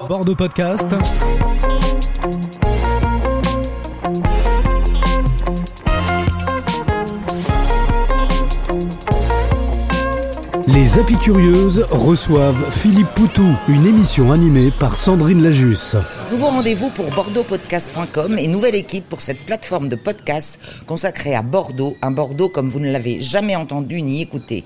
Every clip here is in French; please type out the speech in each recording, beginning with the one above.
Bordeaux Podcast. Les Apicurieuses reçoivent Philippe Poutou, une émission animée par Sandrine Lajus. Nouveau rendez-vous pour bordeauxpodcast.com et nouvelle équipe pour cette plateforme de podcast consacrée à Bordeaux, un Bordeaux comme vous ne l'avez jamais entendu ni écouté.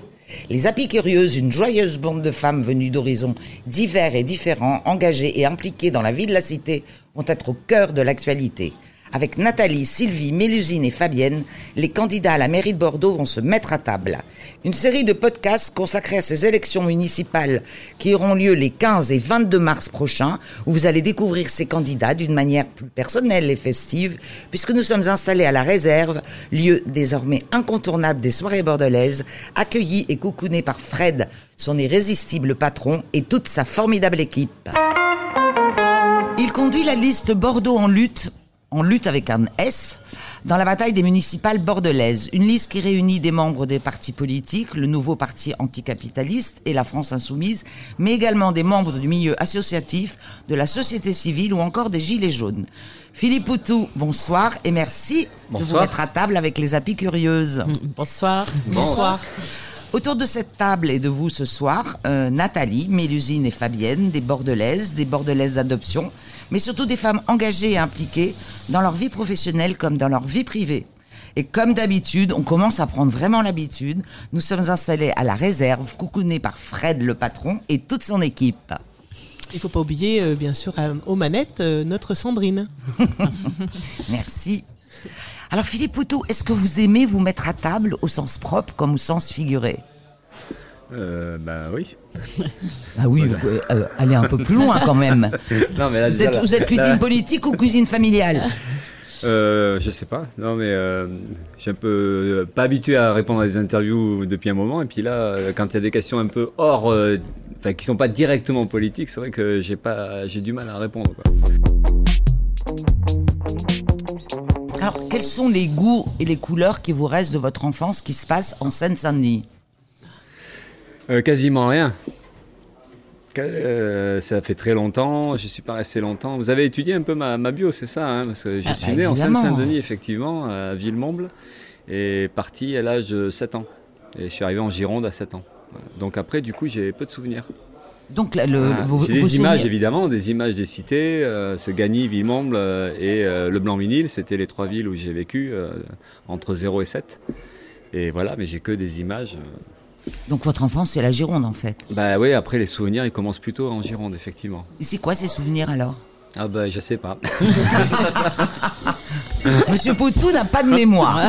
Les Apicurieuses, une joyeuse bande de femmes venues d'horizons divers et différents, engagées et impliquées dans la vie de la cité, vont être au cœur de l'actualité. Avec Nathalie, Sylvie, Mélusine et Fabienne, les candidats à la mairie de Bordeaux vont se mettre à table. Une série de podcasts consacrés à ces élections municipales qui auront lieu les 15 et 22 mars prochains, où vous allez découvrir ces candidats d'une manière plus personnelle et festive, puisque nous sommes installés à la réserve, lieu désormais incontournable des soirées bordelaises, accueillis et coucounés par Fred, son irrésistible patron, et toute sa formidable équipe. Il conduit la liste Bordeaux en lutte en lutte avec un S dans la bataille des municipales bordelaises. Une liste qui réunit des membres des partis politiques, le nouveau parti anticapitaliste et la France insoumise, mais également des membres du milieu associatif, de la société civile ou encore des Gilets jaunes. Philippe Poutou, bonsoir et merci de vous Bonsoir. mettre à table avec les apis curieuses. Bonsoir. Bonsoir. Autour de cette table et de vous ce soir, euh, Nathalie, Mélusine et Fabienne, des Bordelaises, des Bordelaises d'adoption, mais surtout des femmes engagées et impliquées dans leur vie professionnelle comme dans leur vie privée. Et comme d'habitude, on commence à prendre vraiment l'habitude. Nous sommes installés à la réserve, coucounés par Fred le patron et toute son équipe. Il faut pas oublier, euh, bien sûr, aux manettes, euh, notre Sandrine. Merci. Alors Philippe Poutou, est-ce que vous aimez vous mettre à table au sens propre comme au sens figuré? Euh, bah oui. Ah oui, euh, euh, allez un peu plus loin quand même. Non, mais là, Vous êtes, là- vous êtes cuisine là- politique ou cuisine familiale? Euh, je sais pas. Non, mais euh, je suis un peu euh, pas habitué à répondre à des interviews depuis un moment. Et puis là, quand il y a des questions un peu hors, enfin, qui sont pas directement politiques, c'est vrai que j'ai pas, j'ai du mal à répondre. Quoi. Alors, quels sont les goûts et les couleurs qui vous restent de votre enfance qui se passe en Seine-Saint-Denis Euh, quasiment rien. Euh, ça fait très longtemps, je suis pas resté longtemps. Vous avez étudié un peu ma, ma bio, c'est ça hein, Parce que je Ah suis bah, né en. Seine-Saint-Denis, effectivement, à Villemomble, et parti à l'âge de 7 ans. Et je suis arrivé en Gironde à 7 ans. Donc après, du coup, j'ai peu de souvenirs. Donc, là, le, vos- J'ai des images, évidemment, des images des cités. euh, ce Gagny, Villemomble euh, et euh, le Blanc-Minil, c'était les trois villes où j'ai vécu, euh, entre 0 et 7. Et voilà, mais j'ai que des images. Donc, votre enfance, c'est la Gironde, en fait. Bah oui, après les souvenirs, ils commencent plutôt en Gironde, effectivement. Et c'est quoi ces souvenirs alors? Ah bah je sais pas. Monsieur Poutou n'a pas de mémoire.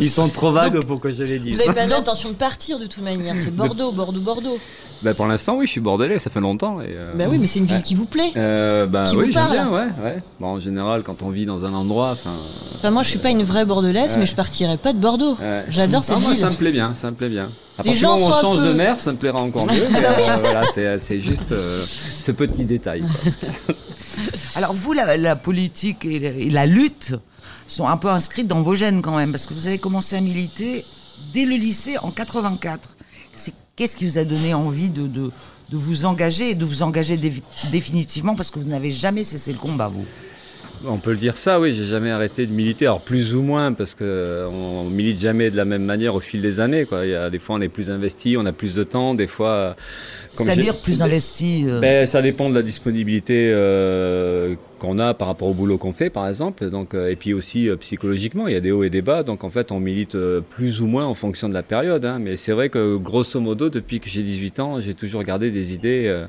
Ils sont trop vagues pour que je les dise. Vous avez pas l'intention de partir de toute manière. C'est Bordeaux, Bordeaux, Bordeaux. Bah pour l'instant oui, je suis bordelais, ça fait longtemps. Et, euh, Bah oui, mais c'est une ville qui vous plaît. euh, bah Qui oui, vous parle. bien, ouais, ouais. Bon, en général, quand on vit dans un endroit, enfin. Enfin, moi, je suis pas une vraie Bordelaise, mais je partirai pas de Bordeaux. ouais. J'adore cette moi, ville. ça me plaît bien, ça me plaît bien. À Les partir du gens moment où on change peu- de mer, ça me plaira encore mieux. mais, euh, voilà, c'est c'est juste euh, ce petit détail. quoi. Alors, vous, la, la politique et la, et la lutte sont un peu inscrites dans vos gènes quand même, parce que vous avez commencé à militer dès le lycée en 84. C'est- Qu'est-ce qui vous a donné envie de, de, vous engager et de vous engager dé- définitivement parce que vous n'avez jamais cessé le combat, vous? On peut le dire ça, oui, j'ai jamais arrêté de militer, alors plus ou moins, parce que euh, on milite jamais de la même manière au fil des années. Quoi. Il y a, des fois, on est plus investi, on a plus de temps, des fois. euh, C'est-à-dire plus investi euh, Ben, ça dépend de la disponibilité euh, qu'on a par rapport au boulot qu'on fait, par exemple. Donc, euh, et puis aussi psychologiquement, il y a des hauts et des bas. Donc en fait, on milite euh, plus ou moins en fonction de la période. hein. Mais c'est vrai que grosso modo, depuis que j'ai 18 ans, j'ai toujours gardé des idées.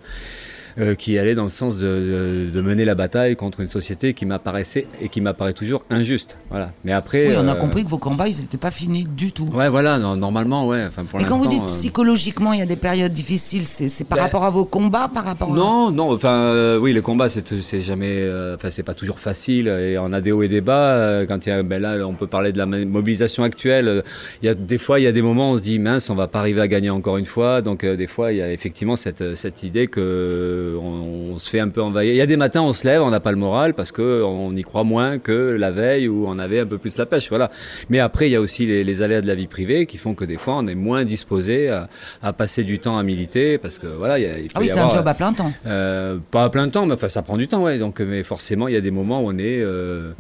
Euh, qui allaient dans le sens de, de- de mener la bataille contre une société qui m'apparaissait et qui m'apparaît toujours injuste. Voilà. Mais après, Oui, on a euh, compris que vos combats, ils n'étaient pas finis du tout. Ouais, voilà. non, normalement, ouais. Enfin, pour Et quand vous dites euh, psychologiquement, il y a des périodes difficiles, c'est par Ben, rapport à vos combats, par rapport à... Non, non, enfin, oui, le combat, c'est jamais, enfin, c'est pas toujours facile, et on a des hauts et des bas. Quand il y a, ben là, on peut parler de la mo- mobilisation actuelle. Il y a des fois, il y a des moments, où on se dit mince, on va pas arriver à gagner encore une fois. Donc, des fois, il y a effectivement cette cette idée que on, on se fait un peu envahir. Il y a des matins, on se lève, on n'a pas le moral parce que on y croit moins que la veille où on avait un peu plus la pêche. Voilà. Mais après, il y a aussi les, les aléas de la vie privée qui font que des fois, on est moins disposé à, à passer du temps à militer parce que voilà, il, y a, il peut Ah oui, c'est un job à plein temps. euh, pas à plein temps, mais enfin, ça prend du temps, ouais. Donc, mais forcément, il y a des moments où on est, euh,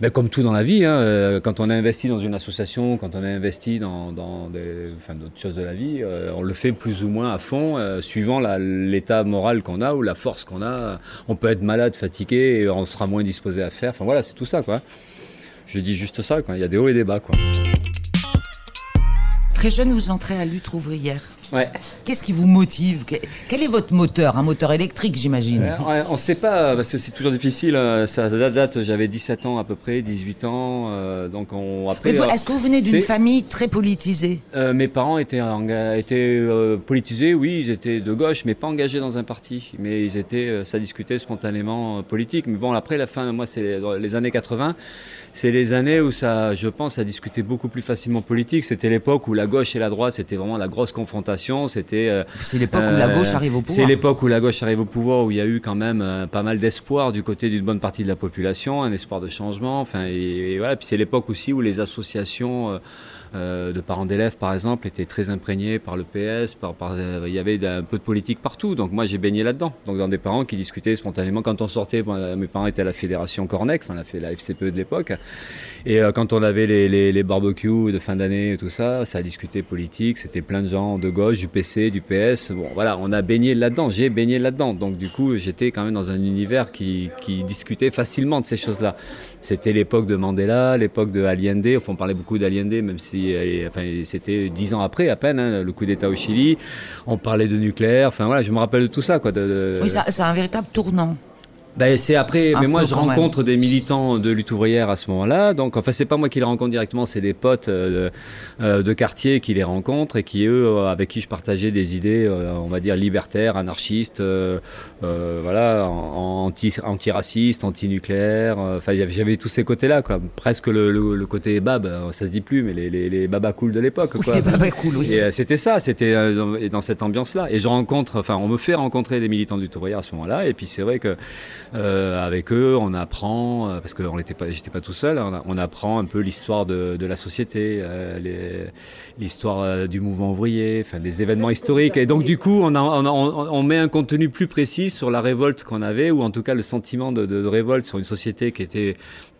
ben, comme tout dans la vie, hein, euh, quand on a investi dans une association, quand on a investi dans, d'autres choses de la vie, euh, on le fait plus ou moins à fond, euh, suivant l'état moral qu'on a ou la force qu'on a. On peut être malade, fatigué, et on sera moins disposé à faire. Enfin voilà, c'est tout ça. Je dis juste ça, quoi. Il y a des hauts et des bas. Très jeune, vous entrez à lutte ouvrière. Ouais. Qu'est-ce qui vous motive Que- Quel est votre moteur? Un moteur électrique, j'imagine. Euh, ouais, on ne sait pas, parce que c'est toujours difficile. euh, Ça date, j'avais 17 ans à peu près, 18 ans. euh, donc on, après, euh, Est-ce que vous venez d'une famille très politisée? Euh, mes parents étaient, euh, politisés, oui, ils étaient de gauche, mais pas engagés dans un parti. Mais ils étaient, euh, ça discutait spontanément euh, politique. Mais bon, après la fin, moi, c'est les années 80, c'est les années où ça, je pense, ça discutait beaucoup plus facilement politique. C'était l'époque où la gauche et la droite, c'était vraiment la grosse confrontation. C'était euh, C'est l'époque où la euh, gauche arrive au C'est pouvoir. l'époque où la gauche arrive au pouvoir, où il y a eu quand même euh, pas mal d'espoir du côté d'une bonne partie de la population, un espoir de changement. Enfin, et, et voilà. Puis c'est l'époque aussi où les associations euh, de parents d'élèves, par exemple, étaient très imprégnées par le PS. Par, euh, il y avait un peu de politique partout. Donc moi, j'ai baigné là-dedans. Donc dans des parents qui discutaient spontanément quand on sortait. mes parents étaient à la fédération Cornec, enfin la, la FCPE de l'époque. Et euh, quand on avait les, barbecues de fin d'année et tout ça, ça discutait politique. C'était plein de gens de gauche, du PC, du PS. Bon, voilà, on a baigné là-dedans. J'ai baigné là-dedans. Donc du coup, j'étais quand même dans un univers qui, discutait facilement de ces choses-là. C'était l'époque de Mandela, l'époque de Allende. Enfin, on parlait beaucoup d'Allende, même si c'était dix ans après à peine, hein, le coup d'État au Chili. On parlait de nucléaire. Enfin voilà, je me rappelle de tout ça, quoi. De, Oui, c'est un véritable tournant. Ben, c'est après, Un mais moi je même. rencontre des militants de lutte ouvrière à ce moment-là. Donc, enfin, c'est pas moi qui les rencontre directement, c'est des potes euh, euh, de quartier qui les rencontrent et qui eux, euh, avec qui je partageais des idées, on va dire libertaires, anarchistes, voilà, anti, antiracistes, anti-nucléaires. Enfin, j'avais tous ces côtés-là, quoi. Presque le, le, le côté bab, ça se dit plus, mais les, les, les babas cool de l'époque, Oui, quoi. les cool, oui. Et c'était ça, c'était dans, dans cette ambiance-là. Et je rencontre, enfin, on me fait rencontrer des militants du ouvrière à ce moment-là. Et puis c'est vrai que avec eux, on apprend, euh, parce que on n'était pas, j'étais pas tout seul, hein, on, a- on apprend un peu l'histoire de, de la société, euh, l'histoire euh, du mouvement ouvrier, enfin des événements historiques. Et donc du coup, on, a- on, a- on- on met un contenu plus précis sur la révolte qu'on avait, ou en tout cas le sentiment de, de- de révolte sur une société qui était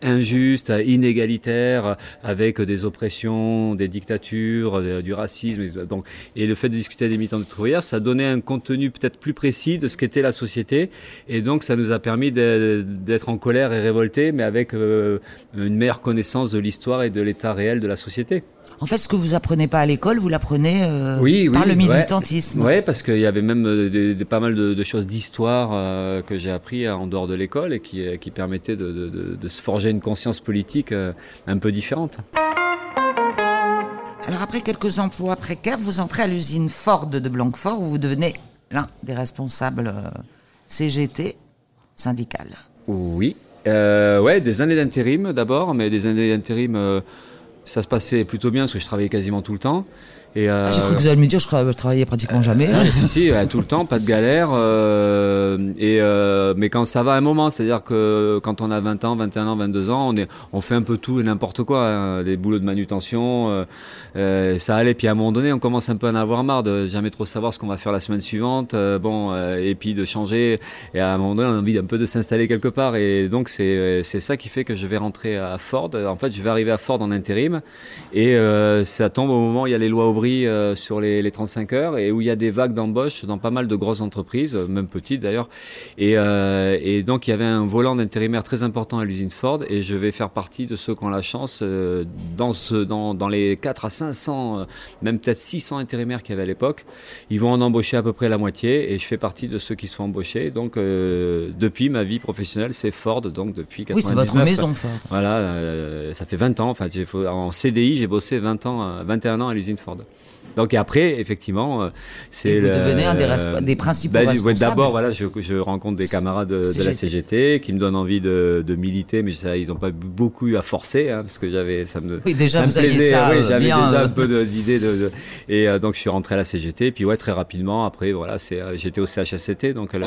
injuste, inégalitaire, avec des oppressions, des dictatures, euh, du racisme. et Donc, et le fait de discuter des militants de ouvrière, ça donnait un contenu peut-être plus précis de ce qu'était la société. Et donc, ça nous a permis d'être en colère et révoltés, mais avec euh, une meilleure connaissance de l'histoire et de l'état réel de la société. En fait, ce que vous apprenez pas à l'école, vous l'apprenez euh, Oui, par oui, le ouais. militantisme. Oui, parce qu'il y avait même euh, des- des- pas mal de, de choses d'histoire euh, que j'ai appris en dehors de l'école et qui, qui permettaient de, de- de- de se forger une conscience politique euh, un peu différente. Alors après quelques emplois précaires, vous entrez à l'usine Ford de Blanquefort où vous devenez l'un des responsables CGT syndical. Oui. Ouais, des années d'intérim d'abord, mais des années d'intérim, ça se passait plutôt bien parce que je travaillais quasiment tout le temps. Et, euh, Ah, J'ai cru que vous alliez me dire je, tra- je travaillais pratiquement jamais. Ouais, si, si, ouais, tout le temps, pas de galère. euh, et, euh, mais quand ça va un moment, c'est-à-dire que quand on a 20 ans, 21 ans, 22 ans, on, est, on fait un peu tout et n'importe quoi. hein, des boulots de manutention, euh, euh, ça allait. Puis à un moment donné, on commence un peu à en avoir marre de jamais trop savoir ce qu'on va faire la semaine suivante. euh, bon, euh, et puis de changer. Et à un moment donné, on a envie d'un peu de s'installer quelque part. Et donc, c'est ça qui fait que je vais rentrer à Ford. En fait, je vais arriver à Ford en intérim. Et euh, ça tombe au moment où il y a les lois Aubry euh, sur les, les 35 heures et où il y a des vagues d'embauche dans pas mal de grosses entreprises, euh, même petites d'ailleurs. Et, euh, et donc il y avait un volant d'intérimaire très important à l'usine Ford et je vais faire partie de ceux qui ont la chance dans, ce, dans, dans les 4 à 500, euh, même peut-être 600 intérimaires qu'il y avait à l'époque. Ils vont en embaucher à peu près la moitié et je fais partie de ceux qui se font embaucher. Donc euh, depuis ma vie professionnelle, c'est Ford, donc depuis Oui, 99. c'est votre maison Ford. Voilà, euh, ça fait 20 ans. Enfin, en CDI, j'ai bossé 20 ans, euh, 21 ans à l'usine Ford. Donc et après, effectivement, euh, c'est Et vous le- devenez un des des principaux bah, ouais, responsables. D'abord, voilà, je, je rencontre des camarades de, de la CGT. Qui me donnent envie de, de militer, mais ça, ils n'ont pas beaucoup eu à forcer, hein, parce que j'avais, ça me, Oui, déjà, ça me vous aviez plaisait, ça, oui, euh, j'avais déjà euh. un peu d'idées de, de- et euh, donc je suis rentré à la CGT, puis ouais, très rapidement après, voilà, c'est, euh, j'étais au CHSCT, donc euh,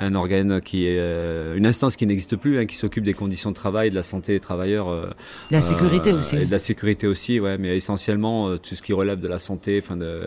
un organe qui est euh, une instance qui n'existe plus, hein, qui s'occupe des conditions de travail, de la santé des travailleurs, euh, La sécurité euh, aussi. et de la sécurité aussi, ouais, mais essentiellement euh, tout ce qui relève de la santé, enfin de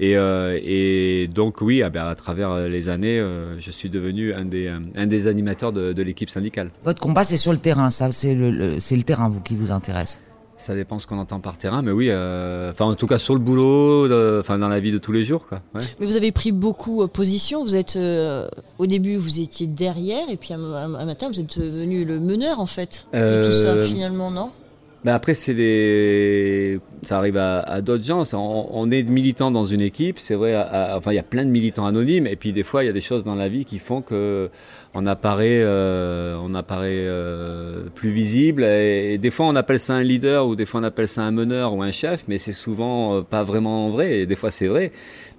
et, euh, et donc oui, ah ben, à travers euh, les années, euh, je suis devenu un des, un des animateurs de, de l'équipe syndicale. Votre combat, c'est sur le terrain, ça, c'est le, le- c'est le terrain, vous, qui vous intéresse. Ça dépend ce qu'on entend par terrain, mais oui, euh, enfin en tout cas sur le boulot, euh, enfin dans la vie de tous les jours, quoi. Ouais. Mais vous avez pris beaucoup euh, position. Vous êtes euh, au début, vous étiez derrière, et puis un, un- un matin, vous êtes devenu le meneur en fait. de tout ça finalement, non? Ben après, c'est des, ça arrive à, d'autres gens. On, on est militant dans une équipe, c'est vrai. enfin, il y a plein de militants anonymes, et puis des fois, il y a des choses dans la vie qui font que on apparaît, euh, on apparaît euh, plus visible. Et, et des fois, on appelle ça un leader, ou des fois, on appelle ça un meneur ou un chef, mais c'est souvent euh, pas vraiment vrai. Et des fois, c'est vrai.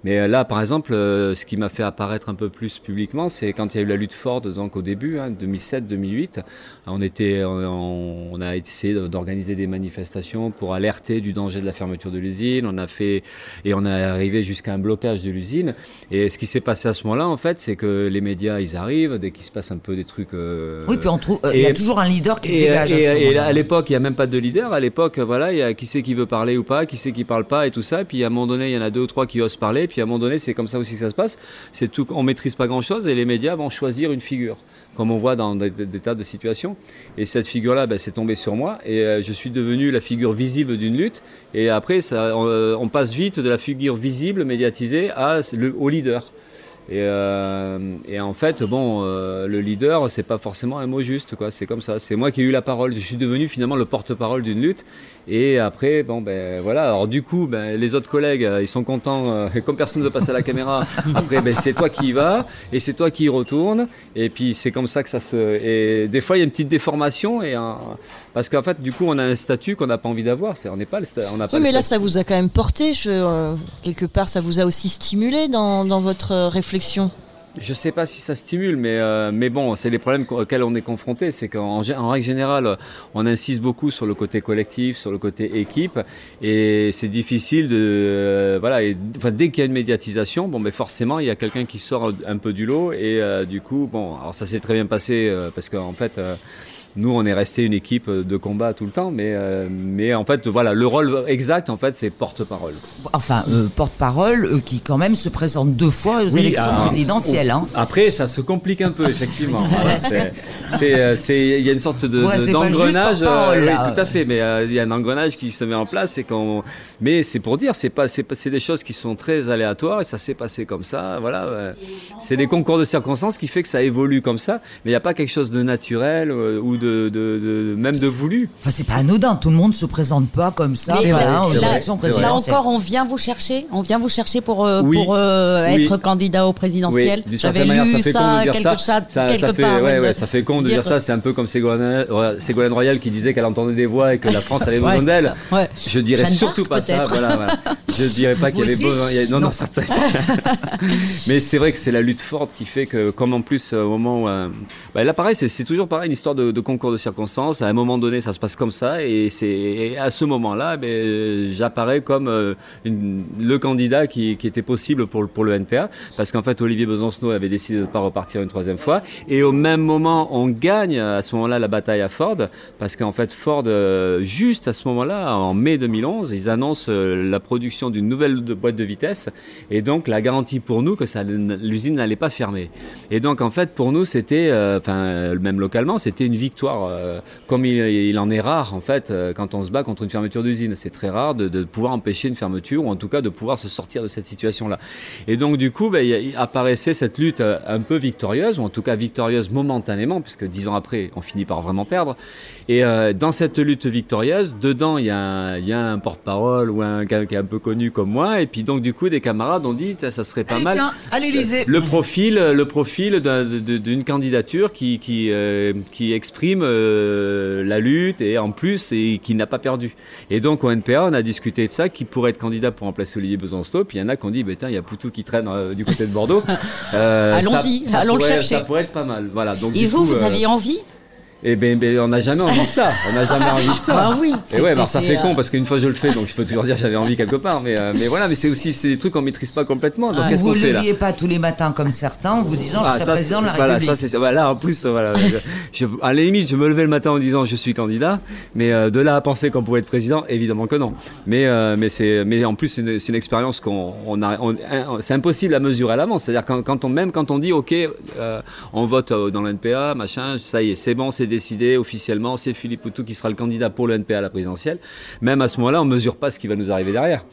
Mais euh, là, par exemple, euh, ce qui m'a fait apparaître un peu plus publiquement, c'est quand il y a eu la lutte Ford, donc au début, hein, 2007-2008, on était, on, on a essayé d'organiser des manifestations pour alerter du danger de la fermeture de l'usine. On a fait et on est arrivé jusqu'à un blocage de l'usine. Et ce qui s'est passé à ce moment-là, en fait, c'est que les médias, ils arrivent dès qu'il se passe un peu des trucs. euh, Oui, puis on trouve, euh, il y a et- toujours un leader qui se et, dégage. à et- ce et à l'époque, il n'y a même pas de leader. À l'époque, voilà, il y a qui c'est qui veut parler ou pas, qui c'est qui parle pas et tout ça. Puis à un moment donné, il y en a deux ou trois qui osent parler. Puis à un moment donné, c'est comme ça aussi que ça se passe. C'est tout, on maîtrise pas grand chose et les médias vont choisir une figure, comme on voit dans des, tas de situations. Et cette figure-là, ben, c'est tombé sur moi et euh, je suis devenu la figure visible d'une lutte. Et après, euh, on passe vite de la figure visible, médiatisée, au leader. Et, euh, et en fait, bon, euh, le leader, c'est pas forcément un mot juste, quoi. C'est comme ça. C'est moi qui ai eu la parole. Je suis devenu finalement le porte-parole d'une lutte. Et après, bon, ben voilà. Alors du coup, ben, les autres collègues, euh, ils sont contents. euh, et comme personne ne veut passer à la caméra, après, ben, c'est toi qui y vas et c'est toi qui y retourne. Et puis c'est comme ça que ça se. Et des fois, il y a une petite déformation et un- parce qu'en fait, du coup, on a un statut qu'on n'a pas envie d'avoir. C'est- On n'est pas le. On n'a pas Oui, le mais là, statut- ça vous a quand même porté. Je, euh, quelque part, ça vous a aussi stimulé dans, dans votre euh, réflexion. Je sais pas si ça stimule, mais, euh, mais bon, c'est les problèmes auxquels on est confronté. C'est qu'en en règle générale, on insiste beaucoup sur le côté collectif, sur le côté équipe, et c'est difficile de, euh, voilà. Et, enfin, dès qu'il y a une médiatisation, bon, mais forcément, il y a quelqu'un qui sort un peu du lot, et euh, du coup, bon, alors ça s'est très bien passé parce qu'en fait. Nous, on est resté une équipe de combat tout le temps, mais, euh, mais en fait, voilà, le rôle exact, en fait, c'est porte-parole. Enfin, euh, porte-parole euh, qui quand même se présente deux fois aux Oui, élections ah, présidentielles. Hein. Après, ça se complique un peu, effectivement. Il y a une sorte de, Ouais, de- d'engrenage. juste porte-parole, oui, tout à fait. Mais il y a un engrenage qui se met en place et. Mais c'est pour dire, c'est des choses qui sont très aléatoires et ça s'est passé comme ça. Voilà. ouais. C'est des concours de circonstances qui fait que ça évolue comme ça. Mais il n'y a pas quelque chose de naturel ou de, de- de- même de voulu. Enfin, c'est pas anodin. Tout le monde se présente pas comme ça C'est vrai, aux. Là encore, on vient vous chercher. On vient vous chercher pour, euh, Oui. pour euh, Oui. être candidat au présidentiel. d'une J'avais certaine manière, lu ça fait con de dire quelque, ça. ça, Ça, quelque ça fait, part. ouais, ouais, ouais, de- ça fait con de dire- dire ça. C'est un peu comme Ségolène, Royal qui disait qu'elle entendait des voix et que la France avait besoin d'elle. Ouais. Je dirais Jeanne surtout pas ça. Voilà, voilà. Je dirais pas qu'il y Vous avait aussi besoin. Non, non, Non. certain. Mais c'est vrai que c'est la lutte forte qui fait que, comme en plus, au moment où. euh, bah, là, pareil, c'est toujours pareil, une histoire de, de concours de circonstances. À un moment donné, ça se passe comme ça. Et, c'est à ce moment-là, ben, j'apparais comme euh, le candidat qui, était possible pour, le- pour le NPA. Parce qu'en fait, Olivier Besancenot avait décidé de ne pas repartir une troisième fois. Et au même moment, on gagne à ce moment-là la bataille à Ford. Parce qu'en fait, Ford, euh, juste à ce moment-là, en mai 2011, ils annoncent euh, la production d'une nouvelle boîte de vitesse. Et donc, la garantie pour nous que l'usine n'allait pas fermer. Et donc, en fait, pour nous, c'était, euh, enfin, euh, même localement, c'était une victoire. Euh, comme il, il en est rare, en fait, euh, quand on se bat contre une fermeture d'usine. C'est très rare de, de pouvoir empêcher une fermeture ou en tout cas de pouvoir se sortir de cette situation-là. Et donc, du coup, ben, il, apparaissait cette lutte euh, un peu victorieuse, ou en tout cas victorieuse momentanément, puisque dix ans après, on finit par vraiment perdre. Et euh, dans cette lutte victorieuse, dedans, il y a un, porte-parole ou un gars qui est un peu connu comme moi. Et puis, donc, du coup, des camarades ont dit, ça serait pas Allez, mal. tiens, à l'Élysée. Le profil, le profil d'une candidature qui, qui, qui exprime euh, la lutte et en plus et qui n'a pas perdu. Et donc au NPA, on a discuté de ça, qui pourrait être candidat pour remplacer Olivier Besancenot. Puis il y en a qui ont dit, bah, il y a Poutou qui traîne euh, du côté de Bordeaux. Euh, Allons-y, allons pourrait, le chercher. Ça pourrait être pas mal. Voilà. Donc, Et du vous, coup, vous aviez envie Eh ben, ben, on n'a jamais envie de ça. On n'a jamais envie de ça. Ah oui. Et ouais, alors ça fait con euh, parce qu'une fois je le fais, donc je peux toujours dire j'avais envie quelque part. Mais, euh, mais voilà, mais c'est aussi c'est des trucs qu'on maîtrise pas complètement. Donc Ah, qu'est-ce vous qu'on ne fait là leviez pas tous les matins comme certains en vous disant Ah, je serai ça, président de la voilà, République. ça c'est voilà. En plus, voilà, je, je- à la limite, je me levais le matin en disant je suis candidat, mais euh, de là à penser qu'on pouvait être président, évidemment que non. Mais euh, mais c'est mais en plus c'est une, expérience qu'on on a, on- c'est impossible à mesurer à l'avance. C'est-à-dire quand, quand on même quand on dit ok, on vote dans le NPA, machin, ça y est, c'est bon, c'est décidé officiellement, c'est Philippe Poutou qui sera le candidat pour le NPA à la présidentielle. Même à ce moment-là, on mesure pas ce qui va nous arriver derrière.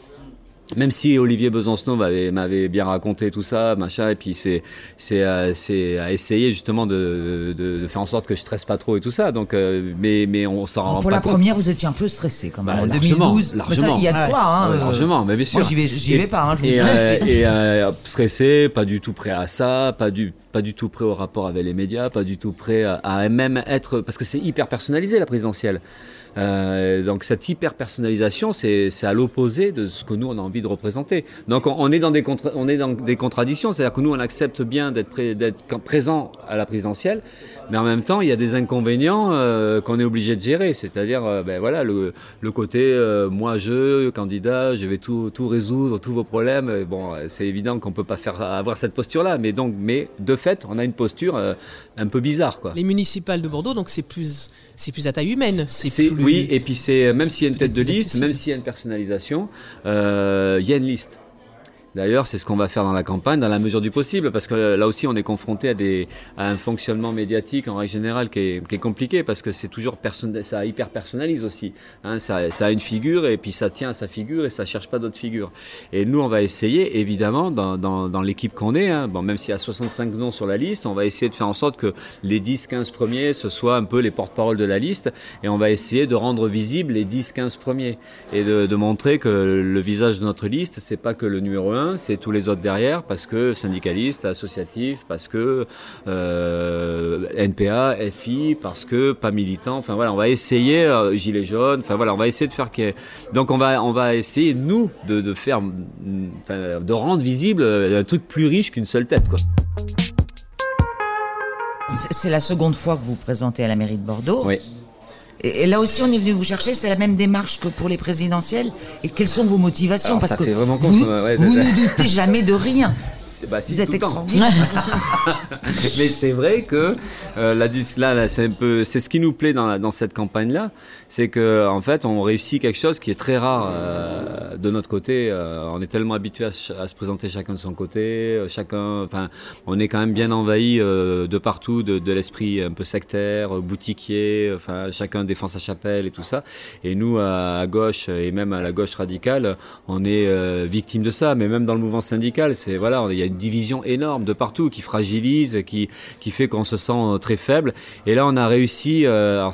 Même si Olivier Besancenot m'avait, m'avait bien raconté tout ça, machin, et puis c'est, c'est, euh, c'est à essayer justement de, de, de faire en sorte que je stresse pas trop et tout ça. Donc, euh, mais, mais on s'en rend pour pas la compte. première, vous étiez un peu stressé quand même. Bah, en largement, 2012, Mais ça, largement. il y a de quoi. Hein, Ouais, euh, largement, mais bien sûr. Moi, j'y vais, j'y Et- vais pas. Hein, je vous et, dis. euh, et, euh, stressé, pas du tout prêt à ça, pas du, pas du tout prêt au rapport avec les médias, pas du tout prêt à, à même être, parce que c'est hyper personnalisé la présidentielle. Euh, donc cette hyper personnalisation, c'est à l'opposé de ce que nous on a envie de représenter. Donc on, est dans des on est dans des contradictions, c'est-à-dire que nous on accepte bien d'être pré- présent à la présidentielle, mais en même temps il y a des inconvénients euh, qu'on est obligé de gérer, c'est-à-dire euh, ben voilà le, le côté euh, moi je candidat, je vais tout, tout résoudre, tous vos problèmes. Bon, euh, c'est évident qu'on peut pas faire avoir cette posture-là, mais donc mais de fait on a une posture un peu bizarre quoi. Les municipales de Bordeaux, donc c'est plus, c'est plus à taille humaine. C'est C'est- plus- Oui, et puis c'est même s'il y a une tête de liste, accessible. même s'il y a une personnalisation, euh, il y a une liste. D'ailleurs, c'est ce qu'on va faire dans la campagne, dans la mesure du possible, parce que euh, là aussi, on est confronté à, des, à un fonctionnement médiatique en règle générale qui est, qui est compliqué, parce que c'est toujours ça hyper personnalise aussi. Hein, ça, ça a une figure et puis ça tient à sa figure et ça cherche pas d'autres figures. Et nous, on va essayer, évidemment, dans, dans, dans l'équipe qu'on est, hein, bon, même s'il y a 65 noms sur la liste, on va essayer de faire en sorte que les 10-15 premiers, ce soient un peu les porte-parole de la liste, et on va essayer de rendre visibles les 10-15 premiers, et de, de montrer que le visage de notre liste, c'est pas que le numéro 1, c'est tous les autres derrière, parce que syndicalistes, associatifs, parce que euh, NPA, FI, parce que pas militant, enfin voilà, on va essayer, euh, gilets jaunes, enfin voilà, on va essayer de faire ait- Donc on va, on va essayer, nous, de, de faire, mm, de rendre visible euh, un truc plus riche qu'une seule tête, quoi. C'est- C'est la seconde fois que vous vous présentez à la mairie de Bordeaux. Oui. Et, là aussi, on est venu vous chercher. C'est la même démarche que pour les présidentielles. Et quelles sont vos motivations Alors, Parce ça que fait vraiment con, vous, ouais, ne doutez jamais de rien. C'est- bah, si, Vous êtes extraordinaire. Mais c'est vrai que euh, la, là, là, c'est un peu, c'est ce qui nous plaît dans, la- dans cette campagne-là, c'est que en fait, on réussit quelque chose qui est très rare euh, de notre côté. Euh, on est tellement habitué à, se présenter chacun de son côté, euh, chacun, enfin, on est quand même bien envahi de partout de, de l'esprit un peu sectaire, boutiquier. Enfin, chacun défend sa chapelle et tout ça. Et nous, à, à gauche et même à la gauche radicale, on est victime de ça. Mais même dans le mouvement syndical, c'est voilà, il y a une division énorme de partout qui fragilise, qui qui fait qu'on se sent euh, très faible. Et là, on a réussi. euh,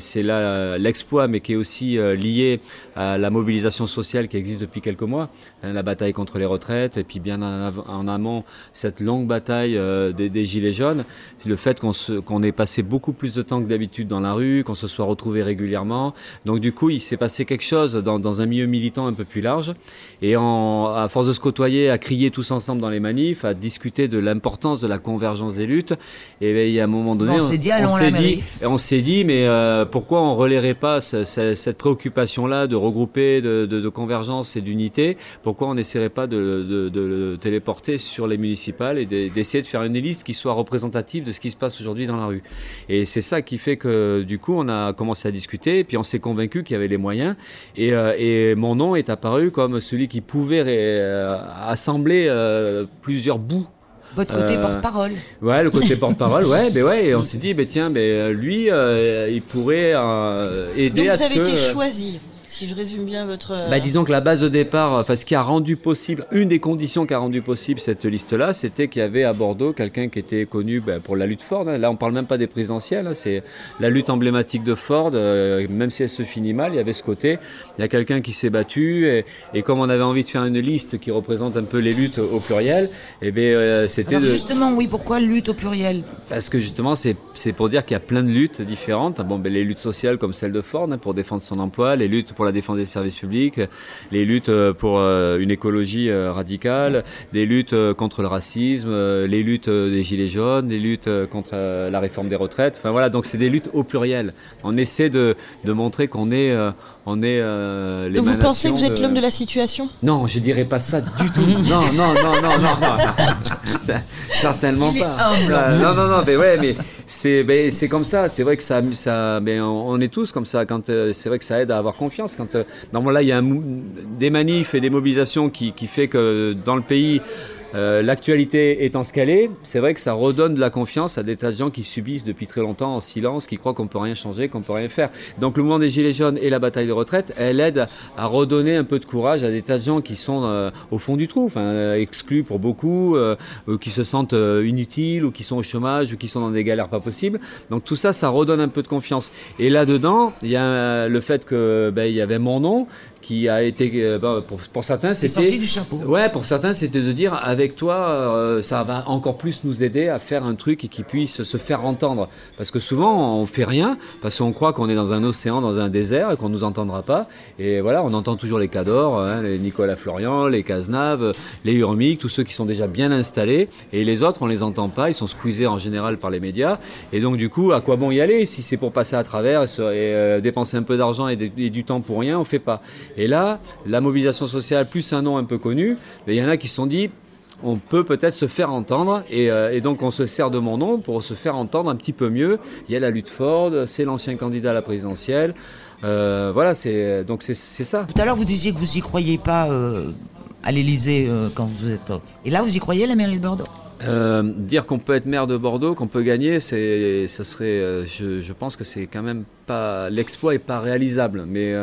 c'est là l'exploit, mais qui est aussi euh, lié à la mobilisation sociale qui existe depuis quelques mois, hein, la bataille contre les retraites, et puis bien en, amont cette longue bataille euh, des, gilets jaunes, le fait qu'on qu'on ait passé beaucoup plus de temps que d'habitude dans la rue, qu'on se soit retrouvé régulièrement. Donc du coup, il s'est passé quelque chose dans, un milieu militant un peu plus large, et à force de se côtoyer, à crier tous ensemble dans les manifs, à discuter de l'importance de la convergence des luttes, et bien, il y a un moment donné, On s'est dit, la s'est dit, et on s'est dit, mais euh, pourquoi on relayerait pas ce- ce- cette préoccupation-là de regrouper, de, de- de convergence et d'unité? Pourquoi on n'essaierait pas de, le téléporter sur les municipales et de- d'essayer de faire une liste qui soit représentative de ce qui se passe aujourd'hui dans la rue? Et c'est ça qui fait que du coup, on a commencé à discuter, et puis on s'est convaincu qu'il y avait les moyens. Et, euh, et mon nom est apparu comme celui qui pouvait euh, assembler euh, plusieurs bouts Votre côté Euh, porte-parole. Ouais, le côté porte-parole, ouais, ben ouais, et on s'est dit, ben tiens, ben lui, euh, il pourrait euh, aider Donc à vous ce avez que. été euh, choisi, si je résume bien votre. bah, disons que la base de départ, enfin, ce qui a rendu possible, une des conditions qui a rendu possible cette liste-là, c'était qu'il y avait à Bordeaux quelqu'un qui était connu ben, pour la lutte Ford. hein. Là, on parle même pas des présidentielles, hein, c'est la lutte emblématique de Ford. euh, même si elle se finit mal, il y avait ce côté. Il y a quelqu'un qui s'est battu, et, et comme on avait envie de faire une liste qui représente un peu les luttes au pluriel, et ben euh, c'était de. justement, oui, pourquoi lutte au pluriel? Parce que justement, c'est pour dire qu'il y a plein de luttes différentes. Bon, ben, les luttes sociales comme celle de Ford hein, pour défendre son emploi, les luttes pour la défense des services publics, les luttes euh, pour euh, une écologie euh, radicale, des luttes contre le racisme, les luttes des gilets jaunes, les luttes contre la réforme des retraites. Enfin voilà, donc c'est des luttes au pluriel. On essaie de, de montrer qu'on est, on est euh, Vous pensez que vous êtes l'homme de la situation? Non, je dirais pas ça du tout. non, non, non, non, non, certainement pas. non, non, non, mais ouais, mais c'est, ben, c'est comme ça. C'est vrai que ça, ça, ben, on, est tous comme ça. Quand euh, c'est vrai que ça aide à avoir confiance. Quand euh, normalement là, il y a des manifs et des mobilisations qui, qui fait que dans le pays euh, l'actualité étant ce qu'elle est, c'est vrai que ça redonne de la confiance à des tas de gens qui subissent depuis très longtemps en silence, qui croient qu'on peut rien changer, qu'on peut rien faire. Donc le mouvement des Gilets jaunes et la bataille de retraite, elle aide à redonner un peu de courage à des tas de gens qui sont euh, au fond du trou, enfin, euh, exclus pour beaucoup, qui se sentent inutiles ou qui sont au chômage ou qui sont dans des galères pas possibles. Donc tout ça, ça redonne un peu de confiance. Et là-dedans, il y a le fait que ben, il y avait mon nom qui a été euh, pour, pour, certains c'était du chapeau. Ouais, pour certains c'était de dire avec toi euh, ça va encore plus nous aider à faire un truc qui puisse se faire entendre. Parce que souvent on fait rien parce qu'on croit qu'on est dans un océan, dans un désert et qu'on nous entendra pas. Et voilà, on entend toujours les Cadors, hein, les Nicolas Florian, les Cazenave, les Urmic, tous ceux qui sont déjà bien installés. Et les autres on les entend pas, ils sont squeezés en général par les médias. Et donc du coup à quoi bon y aller? Si c'est pour passer à travers et, euh, dépenser un peu d'argent et, et, du temps pour rien, on fait pas. Et là, la mobilisation sociale, plus un nom un peu connu, il y en a qui se sont dit, on peut peut-être se faire entendre euh, et, donc on se sert de mon nom pour se faire entendre un petit peu mieux. Il y a la lutte Ford, c'est l'ancien candidat à la présidentielle. Euh, voilà, c'est donc c'est ça. Tout à l'heure, vous disiez que vous y croyez pas euh, à l'Élysée quand vous êtes. Et là, vous y croyez la mairie de Bordeaux? Dire qu'on peut être maire de Bordeaux, qu'on peut gagner, c'est, ce serait, je, je, pense que c'est quand même pas, l'exploit est pas réalisable, mais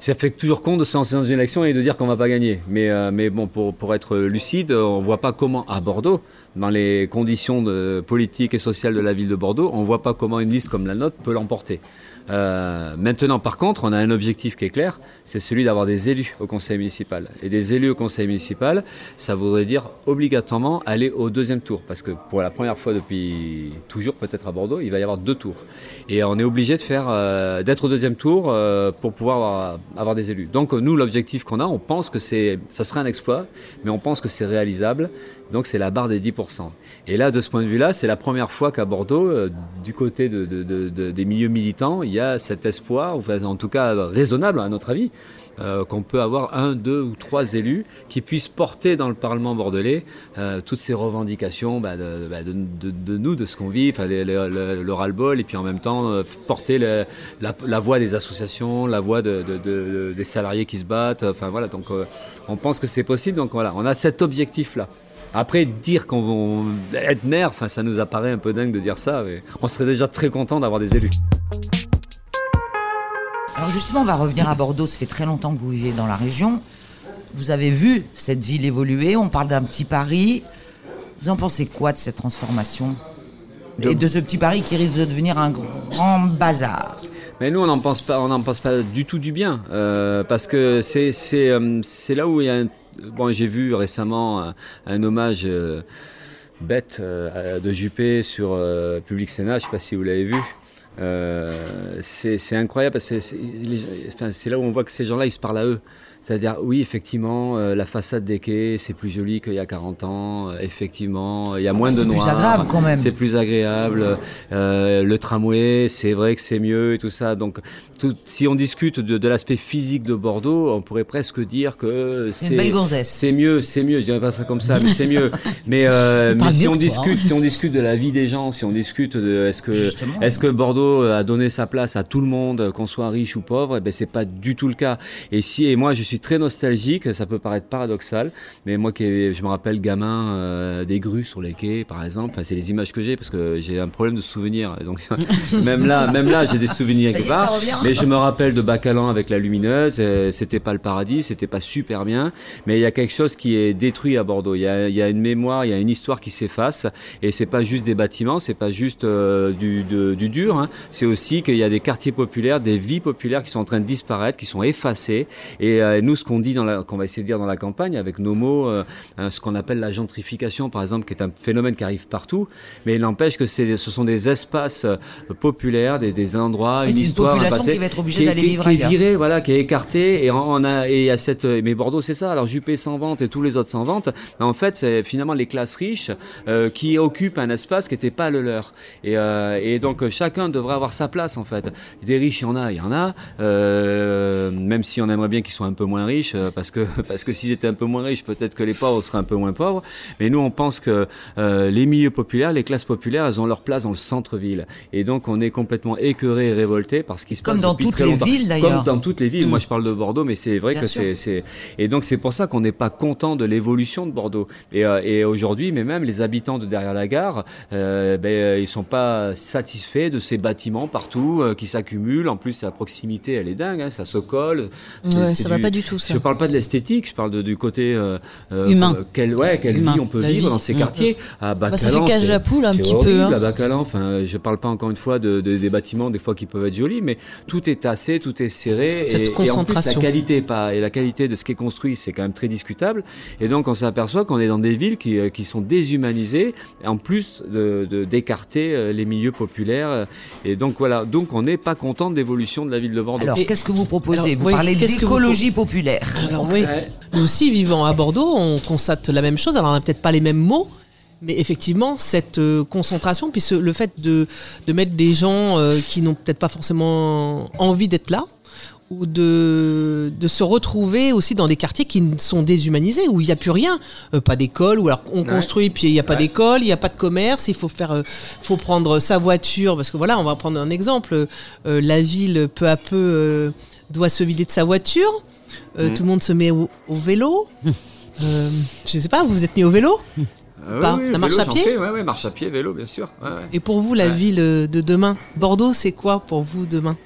ça fait toujours compte de se lancer dans une élection et de dire qu'on va pas gagner. Mais, euh, mais bon, pour, pour être lucide, on voit pas comment à Bordeaux, dans les conditions politiques et sociales de la ville de Bordeaux, on voit pas comment une liste comme la nôtre peut l'emporter. Euh, maintenant, par contre, on a un objectif qui est clair, c'est celui d'avoir des élus au conseil municipal. Et des élus au conseil municipal, ça voudrait dire obligatoirement aller au deuxième tour, parce que pour la première fois depuis toujours, peut-être à Bordeaux, il va y avoir deux tours. Et on est obligé de faire, euh, d'être au deuxième tour euh, pour pouvoir avoir, avoir, des élus. Donc nous, l'objectif qu'on a, on pense que c'est, ça serait un exploit, mais on pense que c'est réalisable. Donc c'est la barre des 10%. Et là, de ce point de vue-là, c'est la première fois qu'à Bordeaux, euh, du côté de, de, de, des milieux militants, il y a cet espoir, en tout cas raisonnable à notre avis, euh, qu'on peut avoir un, deux ou trois élus qui puissent porter dans le Parlement bordelais euh, toutes ces revendications bah, bah de, nous, de ce qu'on vit, le ras-le-bol, et puis en même temps porter la, la, voix des associations, la voix des salariés qui se battent. Enfin voilà, donc on pense que c'est possible. Donc voilà, on a cet objectif-là. Après, dire qu'on va être maire, enfin, ça nous apparaît un peu dingue de dire ça, mais on serait déjà très content d'avoir des élus. Alors justement, on va revenir à Bordeaux. Ça fait très longtemps que vous vivez dans la région. Vous avez vu cette ville évoluer. On parle d'un petit Paris. Vous en pensez quoi de cette transformation Et de ce petit Paris qui risque de devenir un grand bazar mais nous, on n'en pense pas, on n'en pense pas du tout du bien, euh, parce que c'est c'est euh, c'est là où il y a un bon, j'ai vu récemment un, hommage euh, bête euh, de Juppé sur euh, Public Sénat, je ne sais pas si vous l'avez vu. c'est incroyable, c'est là où on voit que ces gens-là, ils se parlent à eux. C'est-à-dire, oui, effectivement, euh, la façade des quais, c'est plus joli qu'il y a 40 ans. Euh, effectivement, il y a moins de noirs. C'est plus agréable quand même. C'est plus agréable. Euh, le tramway, c'est vrai que c'est mieux et tout ça. Donc, tout, si on discute de, de l'aspect physique de Bordeaux, on pourrait presque dire que c'est c'est mieux, c'est mieux. Je dirais pas ça comme ça, mais c'est mieux. Mais, euh, mais si on discute, hein. si on discute de la vie des gens, si on discute de est-ce que est-ce que Bordeaux a donné sa place à tout le monde, qu'on soit riche ou pauvre, eh ben c'est pas du tout le cas. Et si et moi je suis très nostalgique, ça peut paraître paradoxal, mais moi qui je me rappelle gamin euh, des grues sur les quais par exemple, enfin c'est les images que j'ai parce que j'ai un problème de souvenir, donc même là, même là j'ai des souvenirs quelque part. Mais je me rappelle de Bacalan avec la lumineuse, euh, c'était pas le paradis, c'était pas super bien, mais il y a quelque chose qui est détruit à Bordeaux. Il y a, il y a une mémoire, il y a une histoire qui s'efface, et c'est pas juste des bâtiments, c'est pas juste euh, du, du, dur, hein. c'est aussi qu'il y a des quartiers populaires, des vies populaires qui sont en train de disparaître, qui sont effacées, et ben, nous, ce qu'on dit, qu'on va essayer de dire dans la campagne, avec nos mots, euh, hein, ce qu'on appelle la gentrification, par exemple, qui est un phénomène qui arrive partout, mais il n'empêche que ce sont des espaces euh, populaires, des, des endroits, une histoire, une population qui va être obligée d'aller vivre qui est virée, voilà, qui est écartée, et on a, et à cette, mais Bordeaux, c'est ça. Alors Juppé sans vente et tous les autres sans vente, mais en fait, c'est finalement les classes riches qui occupent un espace qui n'était pas le leur. Et, et donc chacun devrait avoir sa place en fait. Des riches, il y en a, il y en a. Euh, même si on aimerait bien qu'ils soient un peu moins riches, euh, parce que parce que s'ils étaient un peu moins riches, peut-être que les pauvres seraient un peu moins pauvres. Mais nous, on pense que euh, les milieux populaires, les classes populaires, elles ont leur place dans le centre-ville. Et donc, on est complètement écœuré et révolté parce qu'il se Comme passe dans depuis toutes très les longtemps. villes, d'ailleurs. Comme dans toutes les villes. Mm. Moi, je parle de Bordeaux, mais c'est vrai Bien que c'est c'est et donc c'est pour ça qu'on n'est pas content de l'évolution de Bordeaux. Et, euh, et aujourd'hui, mais même les habitants de derrière la gare, euh, ben ils sont pas satisfaits de ces bâtiments partout qui s'accumulent. En plus, la proximité, elle est dingue, hein, ça se colle. C'est- Ouais, c'est ça va pas du tout, ça. Je parle pas de l'esthétique, je parle de- du côté euh, euh, Humain. euh, Quelle, ouais, quelle Humain. vie on peut La vivre vie. dans ces Mm. quartiers. À Bah, ça Bacalan, fait cage à poule un petit peu, horrible, hein. à Bacalan. Enfin, je parle pas encore une fois de, de- des bâtiments des fois qui peuvent être jolis, mais tout est tassé, tout est serré. Cette et, et en plus, concentration. la qualité pas et la qualité de ce qui est construit, c'est quand même très discutable. Et donc, on s'aperçoit qu'on est dans des villes qui, euh, qui sont déshumanisées, en plus de de- d'écarter les milieux populaires. Et donc voilà. Donc, on n'est pas content de l'évolution de la ville de Bordeaux. Alors, Et- qu'est-ce que vous proposez? Alors, Vous oui, parlez que vous d'écologie populaire. Alors oui, nous aussi vivant à Bordeaux, on constate la même chose. Alors on n'a peut-être pas les mêmes mots, mais effectivement cette euh, concentration, puis ce- le fait de, de mettre des gens euh, qui n'ont peut-être pas forcément envie d'être là, ou de, de se retrouver aussi dans des quartiers qui sont déshumanisés, où il n'y a plus rien, Euh, pas d'école, ou alors on Ouais. construit puis il n'y a pas Ouais. d'école, il n'y a pas de commerce, il faut faire, euh, faut prendre sa voiture, parce que voilà, on va prendre un exemple, euh, la ville peu à peu euh, doit se vider de sa voiture, Euh, Mhm. tout le monde se met au, au vélo. Euh, je sais pas, vous vous êtes mis au vélo Euh, Pas, oui, la vélo, marche à pied ouais, ouais, marche à pied, vélo, bien sûr. Ouais, ouais. Et pour vous, la ville euh, de demain, Bordeaux, c'est quoi pour vous demain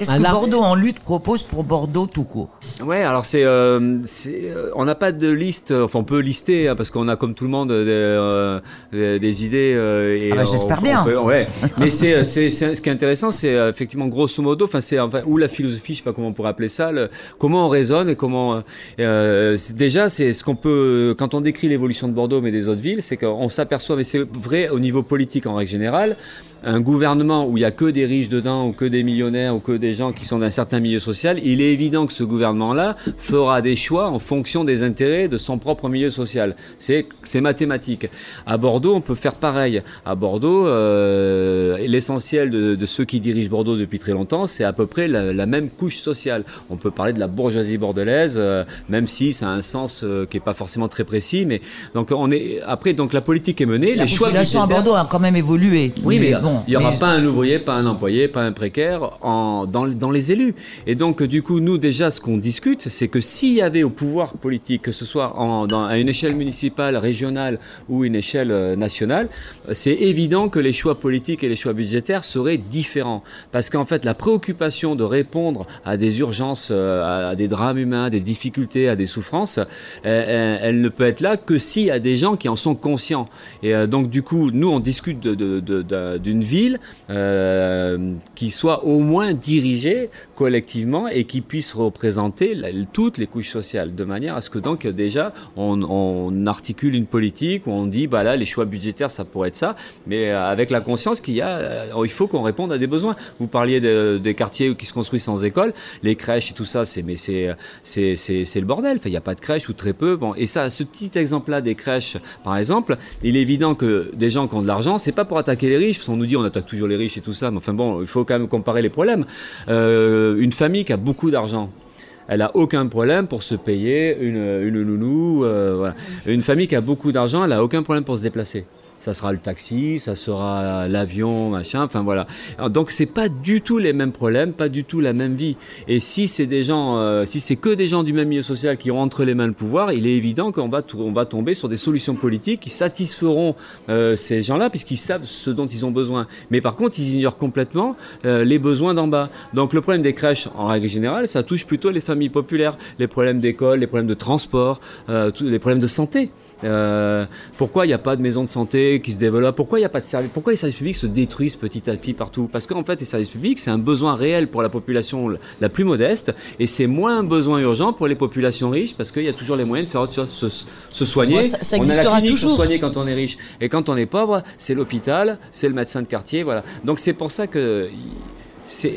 Qu'est-ce que Bordeaux en lutte propose pour Bordeaux tout court Ouais, alors c'est, euh, euh, on n'a pas de liste, euh, enfin on peut lister hein, parce qu'on a comme tout le monde des, euh, des, des idées. euh, et Ah bah, j'espère bien. peut- ouais, mais c'est, ce qui est intéressant, c'est effectivement grosso modo, enfin c'est enfin ou la philosophie, je sais pas comment on pourrait appeler ça, le- comment on raisonne et comment. déjà, c'est ce qu'on peut quand on décrit l'évolution de Bordeaux mais des autres villes, c'est qu'on s'aperçoit, mais c'est vrai au niveau politique en règle générale, un gouvernement où il y a que des riches dedans ou que des millionnaires ou que des gens qui sont d'un certain milieu social, il est évident que ce gouvernement-là fera des choix en fonction des intérêts de son propre milieu social. C'est mathématique. À Bordeaux, on peut faire pareil. À Bordeaux, euh, l'essentiel de, de ceux qui dirigent Bordeaux depuis très longtemps, c'est à peu près la, la même couche sociale. On peut parler de la bourgeoisie bordelaise, euh, même si ça a un sens euh, qui est pas forcément très précis. Mais donc on est après donc la politique est menée, La les choix population à Bordeaux a quand même évolué. oui, mais bon, il n'y aura mais- pas un ouvrier, pas un employé, pas un précaire en, dans, dans les élus. Et donc, du coup, nous, déjà, ce qu'on discute, c'est que s'il y avait au pouvoir politique, que ce soit en, dans, à une échelle municipale, régionale ou une échelle euh, nationale, euh, c'est évident que les choix politiques et les choix budgétaires seraient différents. Parce qu'en fait, la préoccupation de répondre à des urgences, euh, à, des drames humains, à des difficultés, à des souffrances, euh, euh, elle ne peut être là que s'il y a des gens qui en sont conscients. Et euh, donc, du coup, nous, on discute de- d'une ville euh, qui soit au moins dirigée collectivement et qui puisse représenter toutes les couches sociales, de manière à ce que donc déjà on, articule une politique où on dit bah là les choix budgétaires ça pourrait être ça, mais euh, avec la conscience qu'il y a, euh, il faut qu'on réponde à des besoins. Vous parliez de- des quartiers qui se construisent sans école, les crèches et tout ça, c'est mais c'est le bordel. Enfin, il n'y a pas de crèche ou très peu. Bon, et ça, ce petit exemple-là des crèches, par exemple, il est évident que des gens qui ont de l'argent, c'est pas pour attaquer les riches, parce qu'on nous dit on attaque toujours les riches et tout ça, mais enfin bon, il faut quand même comparer les problèmes. Euh, une famille qui a beaucoup d'argent. Elle a aucun problème pour se payer une, une nounou. euh, voilà. Une famille qui a beaucoup d'argent, elle a aucun problème pour se déplacer. Ça sera le taxi, ça sera l'avion, machin. Enfin voilà. Donc c'est pas du tout les mêmes problèmes, pas du tout la même vie. Et si c'est des gens, euh, si c'est que des gens du même milieu social qui ont entre les mains le pouvoir, il est évident qu'on va, on va tomber sur des solutions politiques qui satisferont euh, ces gens-là puisqu'ils savent ce dont ils ont besoin. Mais par contre, ils ignorent complètement euh, les besoins d'en bas. Donc le problème des crèches, en règle générale, ça touche plutôt les familles populaires, les problèmes d'école, les problèmes de transport, euh, les problèmes de santé. Euh, pourquoi il n'y a pas de maison de santé qui se développe Pourquoi il n'y a pas de service Pourquoi les services publics se détruisent petit à petit partout? Parce qu'en fait, les services publics, c'est un besoin réel pour la population la plus modeste et c'est moins un besoin urgent pour les populations riches parce qu'il y a toujours les moyens de faire autre chose, se, soigner. ça, ça, on a la clinique toujours. pour soigner quand on est riche. Et quand on est pauvre, c'est l'hôpital, c'est le médecin de quartier, voilà. Donc c'est pour ça que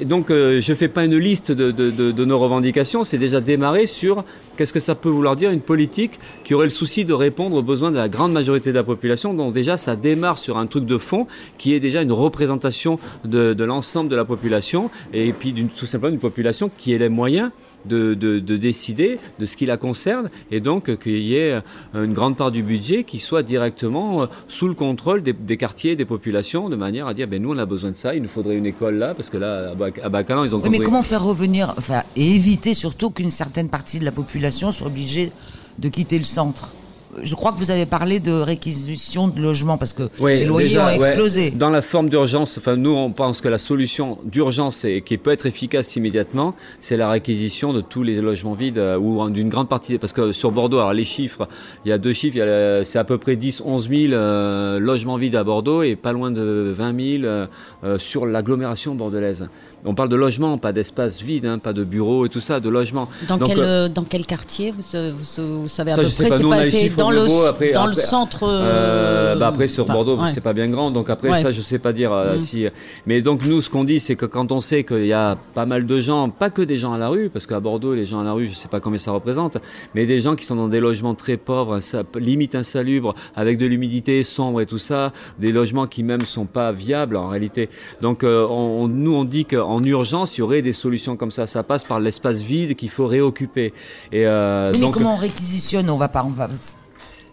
donc euh, je ne fais pas une liste de, nos revendications, c'est déjà démarrer sur qu'est-ce que ça peut vouloir dire une politique qui aurait le souci de répondre aux besoins de la grande majorité de la population. Donc déjà ça démarre sur un truc de fond qui est déjà une représentation de, l'ensemble de la population et puis tout simplement une population qui ait les moyens de, décider de ce qui la concerne et donc qu'il y ait une grande part du budget qui soit directement euh, sous le contrôle des, quartiers, des populations, de manière à dire ben nous on a besoin de ça, il nous faudrait une école là parce que là à Bacalan ils ont. mais comment faire revenir, enfin et éviter surtout qu'une certaine partie de la population soit obligée de quitter le centre? Je crois que vous avez parlé de réquisition de logements parce que les loyers ont explosé. Dans la forme d'urgence, enfin nous on pense que la solution d'urgence et qui peut être efficace immédiatement, c'est la réquisition de tous les logements vides euh, ou d'une grande partie parce que sur Bordeaux, alors les chiffres, il y a deux chiffres, c'est à peu près 10 11 000 logements vides à Bordeaux et pas loin de 20 000 euh, sur l'agglomération bordelaise. On parle de logement, pas d'espace vide, hein, pas de bureaux et tout ça, de logement. Dans, quel, euh, dans quel quartier vous, vous, savez à peu près C'est passé dans, le, après, dans le centre euh, bah Après, sur Bordeaux, c'est pas bien grand, donc après, ça, je sais pas dire euh, mm. si. Mais donc, nous, ce qu'on dit, c'est que quand on sait qu'il y a pas mal de gens, pas que des gens à la rue, parce qu'à Bordeaux, les gens à la rue, je sais pas combien ça représente, mais des gens qui sont dans des logements très pauvres, limite insalubres, avec de l'humidité sombre et tout ça, des logements qui même sont pas viables en réalité. Donc, on, nous, on dit que en urgence, il y aurait des solutions comme ça. Ça passe par l'espace vide qu'il faut réoccuper. Et euh, mais, comment on réquisitionne On va pas, on va.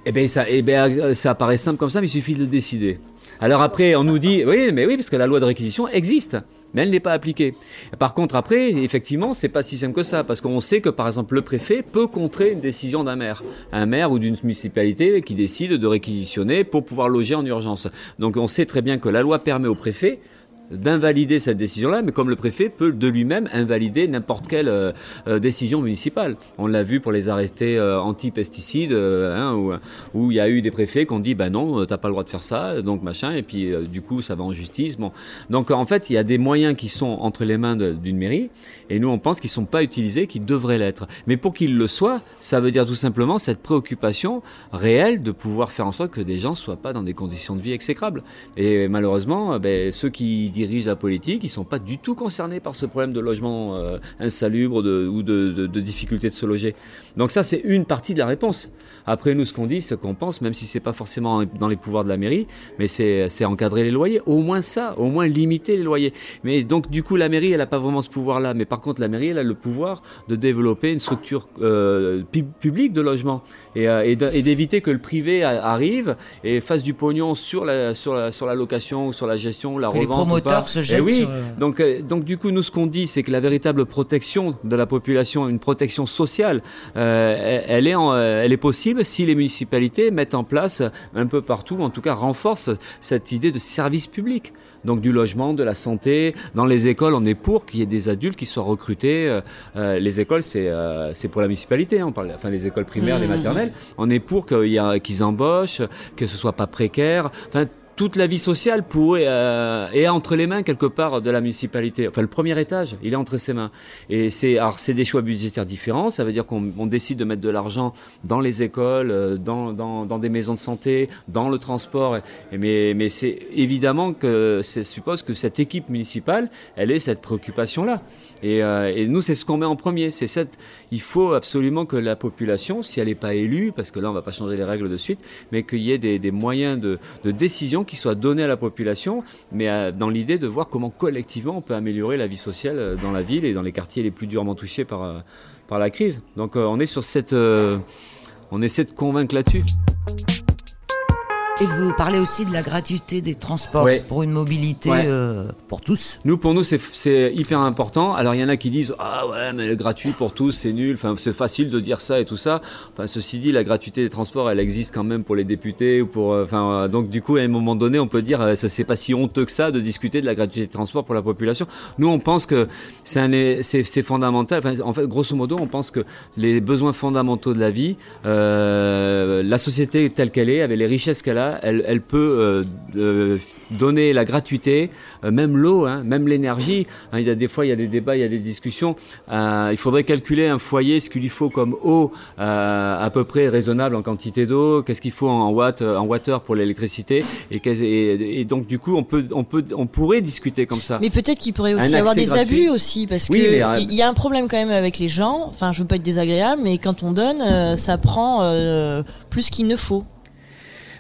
Eh bien, ça, eh ben, ça paraît simple comme ça, mais il suffit de le décider. Alors après, on nous dit, oui, mais oui, parce que la loi de réquisition existe mais elle n'est pas appliquée. Par contre, après, effectivement, c'est pas si simple que ça, parce qu'on sait que, par exemple, le préfet peut contrer une décision d'un maire, un maire ou d'une municipalité qui décide de réquisitionner pour pouvoir loger en urgence. Donc, on sait très bien que la loi permet au préfet d'invalider cette décision-là, mais comme le préfet peut de lui-même invalider n'importe quelle euh, euh, décision municipale. On l'a vu pour les arrêtés euh, anti-pesticides, hein, où, il y a eu des préfets qui ont dit, ben non, t'as pas le droit de faire ça, donc machin, et puis du coup ça va en justice. Bon. Donc en fait, il y a des moyens qui sont entre les mains d'une mairie, et nous on pense qu'ils sont pas utilisés, qu'ils devraient l'être. Mais pour qu'ils le soient, ça veut dire tout simplement cette préoccupation réelle de pouvoir faire en sorte que des gens soient pas dans des conditions de vie exécrables. Et malheureusement, ben, ceux qui dirigent la politique, ils sont pas du tout concernés par ce problème de logement euh, insalubre ou de, de, difficulté de se loger. Donc ça, c'est une partie de la réponse. Après, nous, ce qu'on dit, ce qu'on pense, même si c'est pas forcément dans les pouvoirs de la mairie, mais c'est encadrer les loyers. Au moins ça, au moins limiter les loyers. Mais donc, du coup, la mairie, elle n'a pas vraiment ce pouvoir-là. Mais par contre, la mairie, elle a le pouvoir de développer une structure euh, publique de logement et, euh, et d'éviter que le privé arrive et fasse du pognon sur la, sur la, sur la location ou sur la gestion, la revente se eh oui. Donc, euh, donc du coup, nous, ce qu'on dit, c'est que la véritable protection de la population, une protection sociale, euh, elle, est euh, elle est possible si les municipalités mettent en place un peu partout, en tout cas renforcent cette idée de service public donc du logement, de la santé. Dans les écoles, on est pour qu'il y ait des adultes qui soient recrutés. les écoles, c'est c'est pour la municipalité, hein, on parle, enfin les écoles primaires, les mmh. maternelles. On est pour qu'ils embauchent, que ce soit pas précaire. Enfin, toute la vie sociale pourrait, euh, est entre les mains quelque part de la municipalité. Enfin, le premier étage, il est entre ses mains. Et c'est, alors, c'est des choix budgétaires différents. Ça veut dire qu'on décide de mettre de l'argent dans les écoles, euh, dans, dans, dans, des maisons de santé, dans le transport. mais, mais c'est évidemment que ça suppose que cette équipe municipale, elle ait cette préoccupation-là. Et, euh, et, nous, c'est ce qu'on met en premier. C'est cette. Il faut absolument que la population, si elle n'est pas élue, parce que là, on va pas changer les règles de suite, mais qu'il y ait des, moyens de, décision qui soit donné à la population, mais euh, dans l'idée de voir comment collectivement on peut améliorer la vie sociale euh, dans la ville et dans les quartiers les plus durement touchés par la crise. Donc on est sur cette... on essaie de convaincre là-dessus. Et vous parlez aussi de la gratuité des transports pour une mobilité euh, pour tous. Nous, pour nous, c'est hyper important. Alors, il y en a qui disent Ah ouais, mais le gratuit pour tous, c'est nul. Enfin, c'est facile de dire ça et tout ça. Enfin, ceci dit, la gratuité des transports, elle existe quand même pour les députés ou pour. Euh, enfin, euh, donc, du coup, à un moment donné, on peut dire ça c'est pas si honteux que ça de discuter de la gratuité des transports pour la population. Nous, on pense que c'est fondamental. Enfin, en fait, grosso modo, on pense que les besoins fondamentaux de la vie, la société telle qu'elle est, avec les richesses qu'elle a, elle, peut euh, euh, donner la gratuité, euh, même l'eau, hein, même l'énergie. Hein, il y a des fois, il y a des débats, il y a des discussions. il faudrait calculer un foyer, ce qu'il lui faut comme eau à peu près raisonnable en quantité d'eau, qu'est-ce qu'il faut en watt, en water pour l'électricité, et, donc du coup, on peut, on peut, on pourrait discuter comme ça. Mais peut-être qu'il pourrait aussi y avoir des abus aussi, parce qu'il que il y a un problème quand même avec les gens. Enfin, je veux pas être désagréable, mais quand on donne, ça prend plus qu'il ne faut.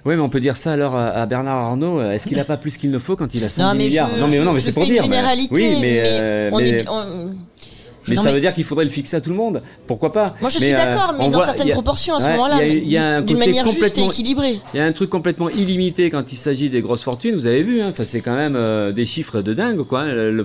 Oui, mais on peut dire ça alors à Bernard Arnault. Est-ce qu'il n'a pas plus qu'il ne faut quand il a 110 milliards Non, mais non, mais c'est pour dire. Généralité, oui, mais, euh, mais, mais ça veut dire qu'il faudrait le fixer à tout le monde. Pourquoi pas Moi je suis d'accord, mais dans certaines proportions à ce moment-là, d'une manière juste et équilibrée. Il y a un truc complètement illimité quand il s'agit des grosses fortunes. Vous avez vu, hein, c'est quand même euh, des chiffres de dingue, quoi. Le,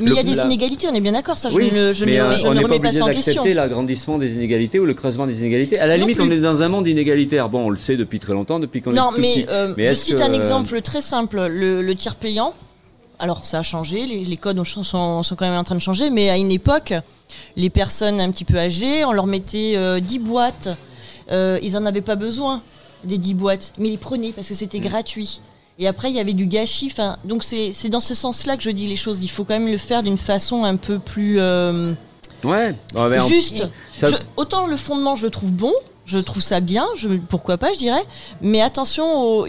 mais il y a des inégalités, on est bien d'accord. Ça, je ne, je mais, euh, on n'est pas obligé d'accepter l'agrandissement des inégalités ou le creusement des inégalités. À la limite, on est dans un monde inégalitaire. Bon, on le sait depuis très longtemps, depuis qu'on est Non, mais euh, je cite un exemple très simple le tir payant alors ça a changé, les, codes sont, sont, quand même en train de changer, mais à une époque, les personnes un petit peu âgées, on leur mettait 10 euh, boîtes, euh, ils n'en avaient pas besoin des 10 boîtes, mais ils prenaient parce que c'était mmh. gratuit. Et après, il y avait du gâchis. donc c'est dans ce sens-là que je dis les choses. Il faut quand même le faire d'une façon un peu plus... Euh, ouais. juste. autant le fondement, je le trouve bon, je trouve ça bien, pourquoi pas, je dirais. Mais attention,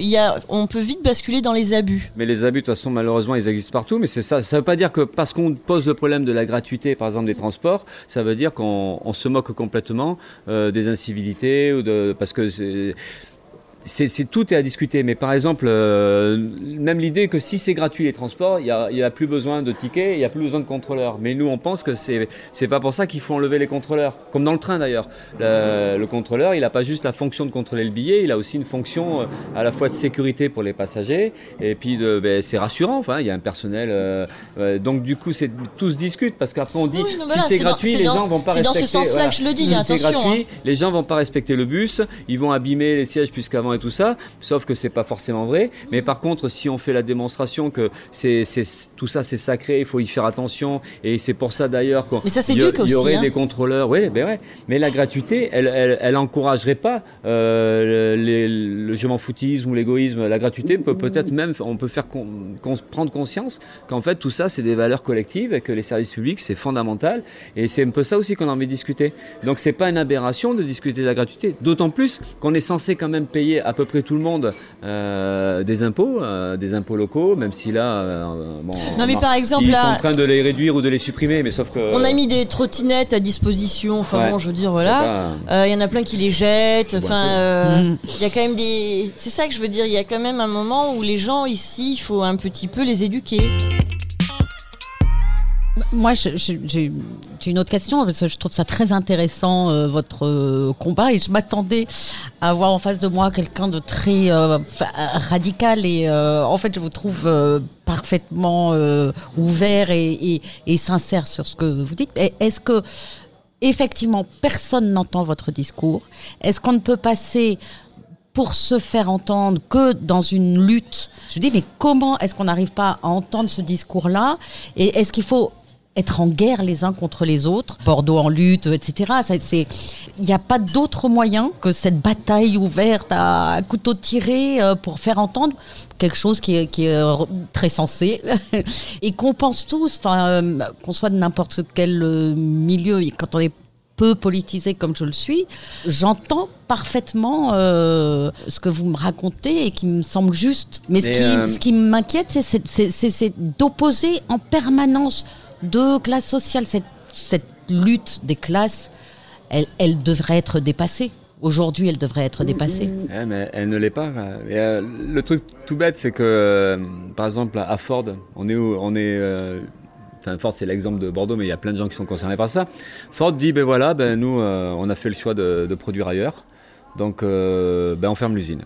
on peut vite basculer dans les abus. Mais les abus, de toute façon, malheureusement, ils existent partout. Mais c'est ça. Ça veut pas dire que parce qu'on pose le problème de la gratuité, par exemple, des transports, ça veut dire qu'on se moque complètement euh, des incivilités ou de parce que c'est tout est à discuter. Mais par exemple, euh, même l'idée que si c'est gratuit les transports, il n'y a, a, plus besoin de tickets, il n'y a plus besoin de contrôleurs. Mais nous, on pense que c'est c'est pas pour ça qu'il faut enlever les contrôleurs. Comme dans le train d'ailleurs. Le, contrôleur, il n'a pas juste la fonction de contrôler le billet, il a aussi une fonction euh, à la fois de sécurité pour les passagers et puis de ben, c'est rassurant. Enfin, il y a un personnel. Euh, donc du coup, c'est tout se discute parce qu'après on dit si c'est gratuit, les gens vont pas respecter. C'est dans ce sens-là que je le dis. Si c'est gratuit, hein. les gens vont pas respecter le bus, ils vont abîmer les sièges puisqu'avant tout ça, sauf que c'est pas forcément vrai. Mais par contre, si on fait la démonstration que c'est, tout ça c'est sacré, il faut y faire attention, et c'est pour ça d'ailleurs qu'il y, y, aurait hein. des contrôleurs. Oui, ben ouais. Mais la gratuité, elle, elle, encouragerait pas euh, le je m'en foutisme ou l'égoïsme. La gratuité peut peut-être même, on peut faire prendre conscience qu'en fait tout ça c'est des valeurs collectives et que les services publics c'est fondamental. Et c'est un peu ça aussi qu'on a envie de discuter. Donc c'est pas une aberration de discuter de la gratuité, d'autant plus qu'on est censé quand même payer à peu près tout le monde euh, des impôts, euh, des impôts locaux, même si là, euh, non mais par exemple, ils sont en train de les réduire ou de les supprimer, mais sauf que on a mis des trottinettes à disposition. Enfin bon, je veux dire voilà, il y en a plein qui les jettent. Enfin, il y a quand même des, c'est ça que je veux dire. Il y a quand même un moment où les gens ici, il faut un petit peu les éduquer. Moi, j'ai une autre question parce que je trouve ça très intéressant euh, votre euh, combat et je m'attendais à avoir en face de moi quelqu'un de très euh, radical et en fait, je vous trouve parfaitement ouvert et, et, sincère sur ce que vous dites. Est-ce que effectivement personne n'entend votre discours? Est-ce qu'on ne peut passer pour se faire entendre que dans une lutte? Je dis, mais comment est-ce qu'on n'arrive pas à entendre ce discours-là? Et est-ce qu'il faut être en guerre les uns contre les autres, Bordeaux en lutte, etc. Il n'y a pas d'autre moyen que cette bataille ouverte à couteau tiré euh, pour faire entendre quelque chose qui est, euh, très sensé et qu'on pense tous, enfin, euh, qu'on soit de n'importe quel milieu, et quand on est peu politisé comme je le suis, j'entends parfaitement ce que vous me racontez et qui me semble juste. Mais, ce qui, ce qui m'inquiète, c'est d'opposer en permanence de classe sociale. Cette, lutte des classes, elle, devrait être dépassée. Aujourd'hui, elle devrait être dépassée. mais elle ne l'est pas. Euh, le truc tout bête, c'est que, euh, par exemple, à Ford, on est, on est euh, Ford c'est l'exemple de Bordeaux, mais il y a plein de gens qui sont concernés par ça. Ford dit, ben voilà, ben nous, on a fait le choix de, produire ailleurs, donc ben on ferme l'usine.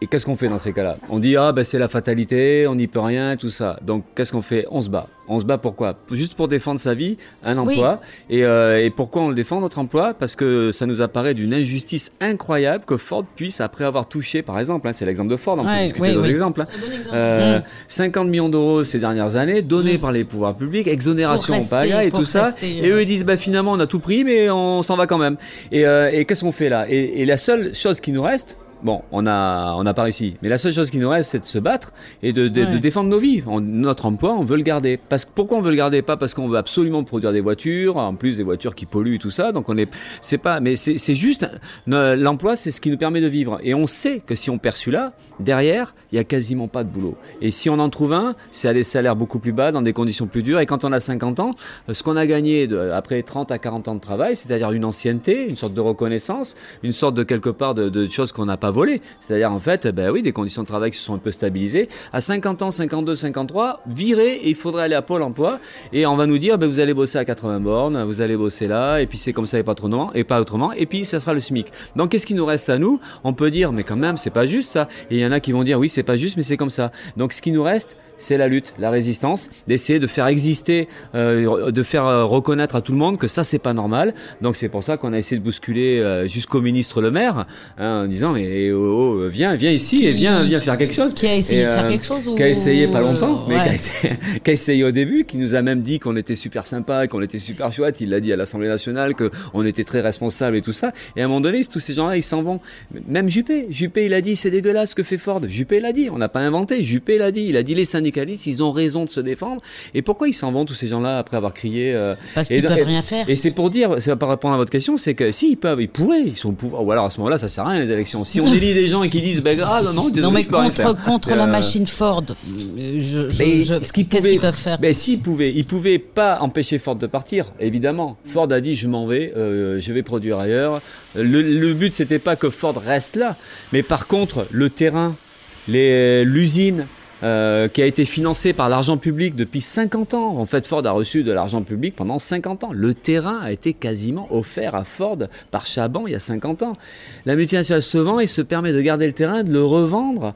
Et qu'est-ce qu'on fait dans ces cas-là? On dit ah ben c'est la fatalité, on n'y peut rien, tout ça. Donc qu'est-ce qu'on fait? On se bat. On se bat pourquoi Juste pour défendre sa vie, un emploi. Et, euh, et, pourquoi on le défend notre emploi? Parce que ça nous apparaît d'une injustice incroyable que Ford puisse, après avoir touché, par exemple, hein, c'est l'exemple de Ford, on peut discuter d'autres exemples. Hein, euh, 50 mm. millions d'euros ces dernières années, donnés mm. par les pouvoirs publics, exonération au paga et tout ça. et eux ils disent bah finalement on a tout pris, mais on s'en va quand même. Et, euh, et qu'est-ce qu'on fait là? Et, et la seule chose qui nous reste, Bon, on n'a on a pas réussi. Mais la seule chose qui nous reste, c'est de se battre et de, de, de défendre nos vies. notre emploi, on veut le garder. Parce, pourquoi on veut le garder? Pas parce qu'on veut absolument produire des voitures, en plus des voitures qui polluent et tout ça. Donc on est, c'est pas, mais c'est juste l'emploi, c'est ce qui nous permet de vivre. Et on sait que si on perd celui-là, derrière, il y a quasiment pas de boulot. Et si on en trouve un, c'est à des salaires beaucoup plus bas, dans des conditions plus dures. Et quand on a 50 ans, ce qu'on a gagné de, après 30 à 40 ans de travail, c'est-à-dire une ancienneté, une sorte de reconnaissance, une sorte de quelque part de, de choses qu'on n'a pas volé. C'est-à-dire, en fait, ben oui, des conditions de travail qui se sont un peu stabilisées. À 50 ans, 52, 53, virer et il faudrait aller à Pôle emploi et on va nous dire, ben, vous allez bosser à 80 bornes, vous allez bosser là, et puis c'est comme ça et pas autrement, et pas autrement, et puis ça sera le SMIC. Donc, qu'est-ce qui nous reste à nous? On peut dire, mais quand même, c'est pas juste ça. Et il y en a qui vont dire, oui, c'est pas juste, mais c'est comme ça. Donc, ce qui nous reste, c'est la lutte, la résistance, d'essayer de faire exister, euh, de faire euh, reconnaître à tout le monde que ça c'est pas normal. Donc c'est pour ça qu'on a essayé de bousculer euh, jusqu'au ministre le maire hein, en disant mais oh, oh, viens viens ici et viens viens faire quelque chose. Qui a essayé de faire quelque chose Qui a essayé pas longtemps, mais qui a, essayé, au début, qui nous a même dit qu'on était super sympa, qu'on était super chouette. Il l'a dit à l'Assemblée nationale que on était très responsable et tout ça. Et à un moment donné, tous ces gens-là ils s'en vont. Même Juppé, Juppé il a dit c'est dégueulasse ce que fait Ford. Juppé l'a dit, on n'a pas inventé. Juppé l'a dit, il a dit les syndicats ils ont raison de se défendre. Et pourquoi ils s'en vont tous ces gens-là après avoir crié euh, Parce qu'ils peuvent rien faire. Et c'est pour dire, c'est par répondre à votre question, c'est que s'ils peuvent, ils pourraient, ils sont pouvoir. Ou alors à ce moment-là, ça sert à rien les élections. Si on élit des gens et qui disent, ben ah, non, non, désolé, non mais contre, contre la euh, machine Ford, je, qu'est-ce qu'ils peuvent faire? Ben s'ils pouvaient, ils pouvaient pas empêcher Ford de partir, évidemment. Ford a dit, je m'en vais, euh, je vais produire ailleurs. Le, le but c'était pas que Ford reste là, mais par contre le terrain, l'usine, euh, qui a été financé par l'argent public depuis 50 ans. En fait, Ford a reçu de l'argent public pendant 50 ans. Le terrain a été quasiment offert à Ford par Chaban il y a 50 ans. La multinationale se vend et se permet de garder le terrain, de le revendre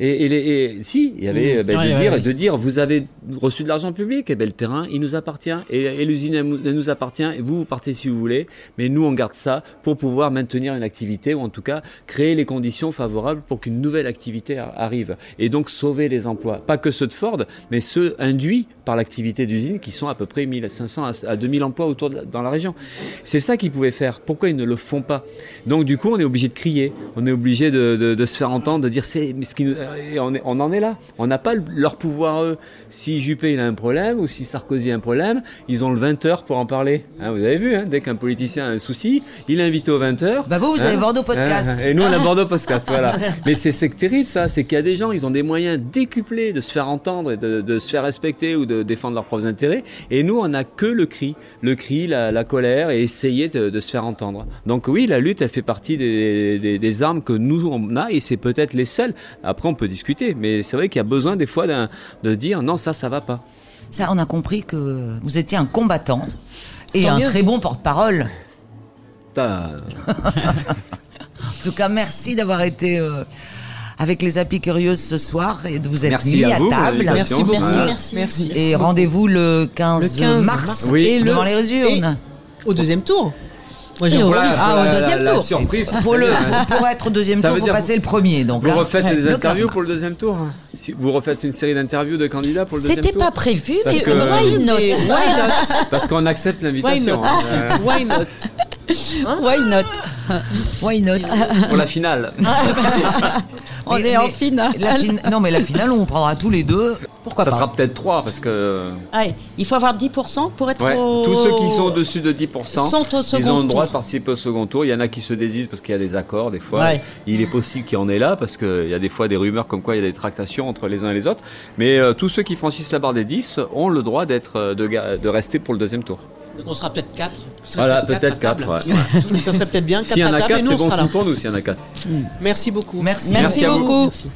et, et, si, il y avait mmh. ben, de, dire, de dire, vous avez reçu de l'argent public, et eh ben, le terrain, il nous appartient, et, l'usine, elle, nous appartient, et vous, vous partez si vous voulez, mais nous, on garde ça pour pouvoir maintenir une activité, ou en tout cas, créer les conditions favorables pour qu'une nouvelle activité arrive, et donc sauver les emplois. Pas que ceux de Ford, mais ceux induits par l'activité d'usine, qui sont à peu près 1500 à 2000 emplois autour de dans la région. C'est ça qu'ils pouvaient faire. Pourquoi ils ne le font pas? Donc du coup, on est obligé de crier, on est obligé de, de, de se faire entendre, de dire, c'est ce qui nous et on, on, en est là. On n'a pas leur pouvoir, eux. Si Juppé il a un problème ou si Sarkozy a un problème, ils ont le 20 heures pour en parler. Hein, vous avez vu, hein, dès qu'un politicien a un souci, il est invité au 20 heures. Bah vous, vous avez hein. Bordeaux Podcast. et nous, on a Bordeaux Podcast, voilà. Mais c'est terrible, ça. C'est qu'il y a des gens, ils ont des moyens décuplés de se faire entendre et de, de se faire respecter ou de défendre leurs propres intérêts. Et nous, on n'a que le cri. Le cri, la, la colère et essayer de, de, se faire entendre. Donc oui, la lutte, elle fait partie des, des, des armes que nous, on a et c'est peut-être les seules. Après, on peut discuter. Mais c'est vrai qu'il y a besoin des fois de dire non, ça, ça va pas. Ça, on a compris que vous étiez un combattant et un très bon porte-parole. en tout cas, merci d'avoir été euh, avec les Happy Curieuses ce soir et de vous être mis à, table. Merci beaucoup. Merci, merci. Et rendez-vous le 15, mars, et le, devant les urnes. Au deuxième tour. Moi, j'ai ah, au deuxième tour. Surprise. Pour, le, pour, être au deuxième tour, il faut passer le premier. Donc, vous refaites des interviews pour le deuxième tour si Vous refaites une série d'interviews de candidats pour le deuxième tour. C'était pas prévu, why not, why not? Parce qu'on accepte l'invitation. Why not? Why not? Why not? Pour la finale. on est en finale. non, mais la finale, on prendra tous les deux. Pourquoi ça sera peut-être 3 parce que. il faut avoir 10% pour être au... Tous ceux qui sont au-dessus de 10%, ils ont le droit de participer au second tour. Il y en a qui se désistent parce qu'il y a des accords, des fois. Il est possible qu'il y en ait là parce qu'il y a des fois des rumeurs comme quoi il y a des tractations entre les uns et les autres. Mais euh, tous ceux qui franchissent la barre des 10 ont le droit d'être, euh, de, de rester pour le deuxième tour. Donc on sera peut-être 4. Voilà, peut-être 4. Ouais. ça serait peut-être bien 4 S'il y en a 4, c'est bon signe pour nous s'il y en a 4. Merci beaucoup. Merci, Merci, Merci beaucoup. Merci.